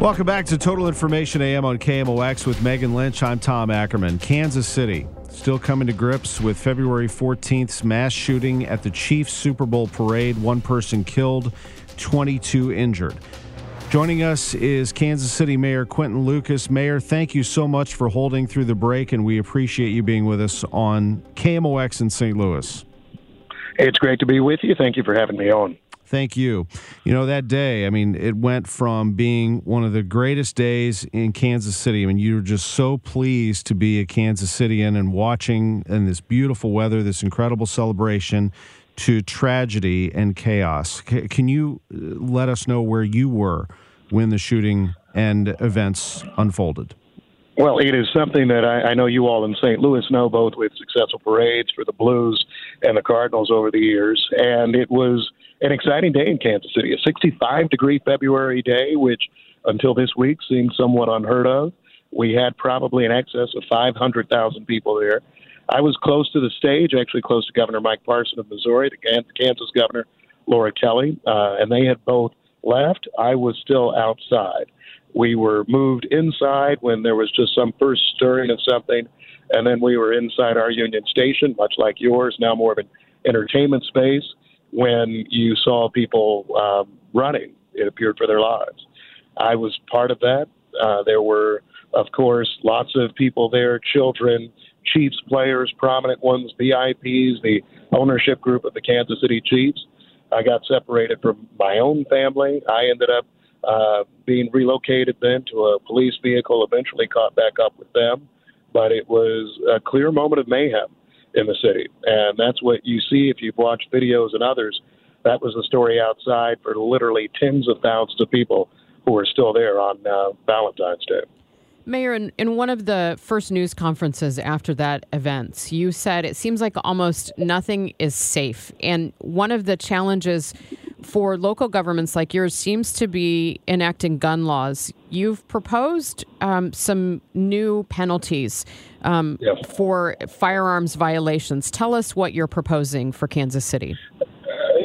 Welcome back to Total Information AM on KMOX with Megan Lynch. I'm Tom Ackerman. Kansas City still coming to grips with February 14th's mass shooting at the Chiefs Super Bowl parade. One person killed, 22 injured. Joining us is Kansas City Mayor Quinton Lucas. Mayor, thank you so much for holding through the break, and we appreciate you being with us on KMOX in St. Louis. It's great to be with you. Thank you for having me on. Thank you. You know, that day, I mean, it went from being one of the greatest days in Kansas City. I mean, you were just so pleased to be a Kansas Cityan and watching in this beautiful weather, this incredible celebration to tragedy and chaos. C- can you uh, let us know where you were when the shooting and events unfolded? Well, it is something that I, I know you all in St. Louis know, both with successful parades for the Blues and the Cardinals over the years. And it was an exciting day in Kansas City, a 65 degree February day, which until this week seemed somewhat unheard of. We had probably in excess of 500,000 people there. I was close to the stage, actually close to Governor Mike Parson of Missouri, the Kansas governor, Laura Kelly, uh, and they had both left. I was still outside. We were moved inside when there was just some first stirring of something, and then we were inside our Union Station, much like yours, now more of an entertainment space, when you saw people um, running, it appeared, for their lives. I was part of that. Uh, there were, of course, lots of people there, children, Chiefs players, prominent ones, VIPs, the ownership group of the Kansas City Chiefs. I got separated from my own family. I ended up uh, being relocated then to a police vehicle, eventually caught back up with them. But it was a clear moment of mayhem in the city. And that's what you see if you've watched videos and others. That was the story outside for literally tens of thousands of people who were still there on uh, Valentine's Day. Mayor, in, in one of the first news conferences after that event, you said it seems like almost nothing is safe. And one of the challenges for local governments like yours seems to be enacting gun laws. You've proposed um, some new penalties um, Yes. for firearms violations. Tell us what you're proposing for Kansas City.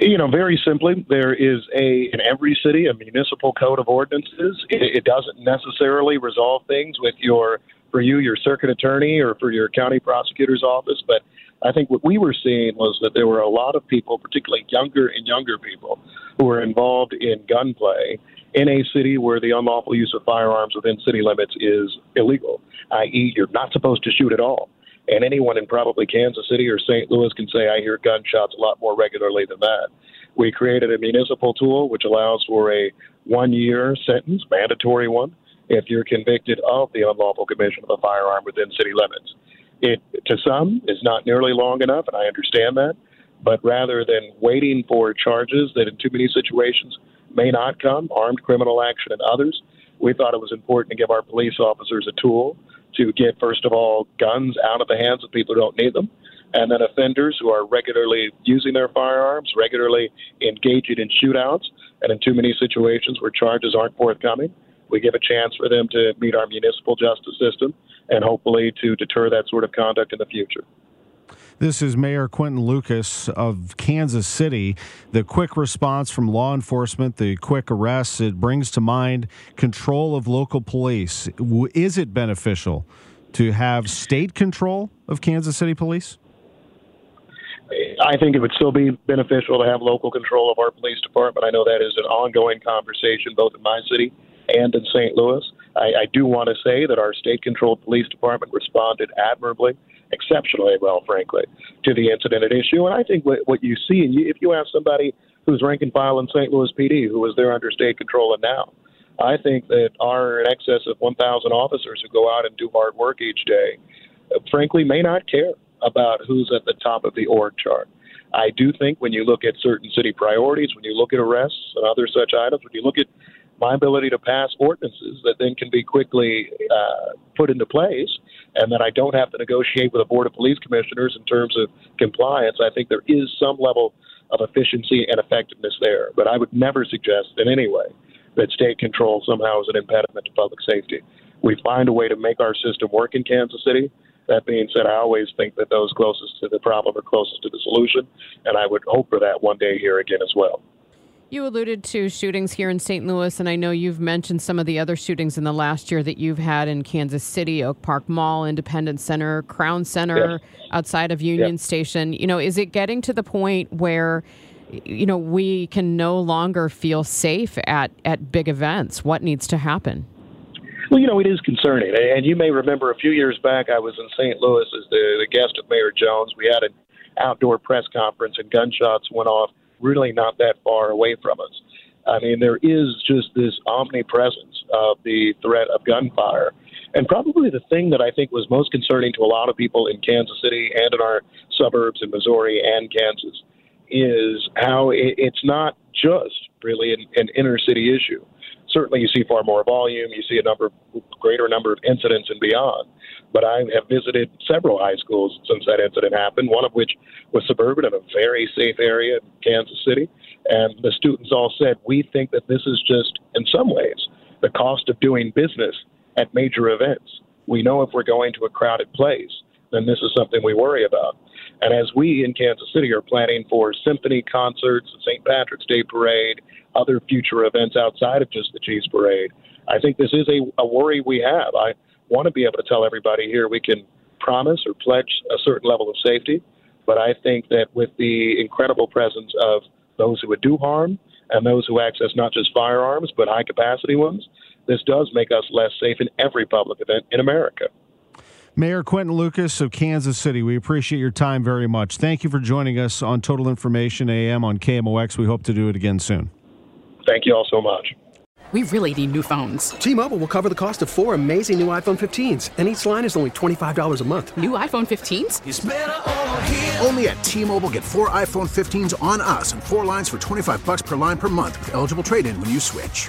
you know, very simply, there is a in every city a municipal code of ordinances. It, it doesn't necessarily resolve things with your for you your circuit attorney or for your county prosecutor's office, but I think what we were seeing was that there were a lot of people, particularly younger and younger people, who were involved in gunplay in a city where the unlawful use of firearms within city limits is illegal, i.e., you're not supposed to shoot at all. And anyone in probably Kansas City or St. Louis can say, I hear gunshots a lot more regularly than that. We created a municipal tool which allows for a one year sentence, mandatory one, if you're convicted of the unlawful commission of a firearm within city limits. It, to some, is not nearly long enough, and I understand that. But rather than waiting for charges that in too many situations may not come, armed criminal action and others, we thought it was important to give our police officers a tool to get, first of all, guns out of the hands of people who don't need them, and then offenders who are regularly using their firearms, regularly engaging in shootouts, and in too many situations where charges aren't forthcoming. We give a chance for them to meet our municipal justice system and hopefully to deter that sort of conduct in the future. This is Mayor Quinton Lucas of Kansas City. The quick response from law enforcement, the quick arrests, it brings to mind control of local police. Is it beneficial to have state control of Kansas City police? I think it would still be beneficial to have local control of our police department. I know that is an ongoing conversation both in my city and in St. Louis. I, I do want to say that our state controlled police department responded admirably, exceptionally well, frankly, to the incident at issue. And I think what, what you see, and you, if you ask somebody who's rank and file in St. Louis PD, who was there under state control and now, I think that our in excess of 1,000 officers who go out and do hard work each day, uh, frankly, may not care about who's at the top of the org chart. I do think when you look at certain city priorities, when you look at arrests and other such items, when you look at ability to pass ordinances that then can be quickly uh, put into place, and that I don't have to negotiate with a board of police commissioners in terms of compliance, I think there is some level of efficiency and effectiveness there. But I would never suggest in any way that state control somehow is an impediment to public safety. We find a way to make our system work in Kansas City. That being said, I always think that those closest to the problem are closest to the solution, and I would hope for that one day here again as well. You alluded to shootings here in St. Louis, and I know you've mentioned some of the other shootings in the last year that you've had in Kansas City, Oak Park Mall, Independence Center, Crown Center, yes. outside of Union yes. Station. You know, is it getting to the point where, you know, we can no longer feel safe at, at big events? What needs to happen? Well, you know, it is concerning. And you may remember a few years back, I was in St. Louis as the, the guest of Mayor Jones. We had an outdoor press conference, and gunshots went off really not that far away from us. I mean, there is just this omnipresence of the threat of gunfire. And probably the thing that I think was most concerning to a lot of people in Kansas City and in our suburbs in Missouri and Kansas is how it's not just really an, an inner city issue certainly you see far more volume, you see a number, greater number of incidents and beyond. But I have visited several high schools since that incident happened. One of which was suburban in a very safe area in Kansas City, and the students all said, "We think that this is just, in some ways, the cost of doing business at major events. We know if we're going to a crowded place, then this is something we worry about." And as we in Kansas City are planning for symphony concerts, the St. Patrick's Day parade, other future events outside of just the Chiefs parade, I think this is a, a worry we have. I want to be able to tell everybody here we can promise or pledge a certain level of safety, but I think that with the incredible presence of those who would do harm and those who access not just firearms but high capacity ones, this does make us less safe in every public event in America. Mayor Quinton Lucas of Kansas City, we appreciate your time very much. Thank you for joining us on Total Information AM on KMOX. We hope to do it again soon. Thank you all so much. We really need new phones. T Mobile will cover the cost of four amazing new iPhone 15s, and each line is only $25 a month. New iPhone 15s? Only at T Mobile get four iPhone 15s on us and four lines for 25 bucks per line per month with eligible trade in when you switch.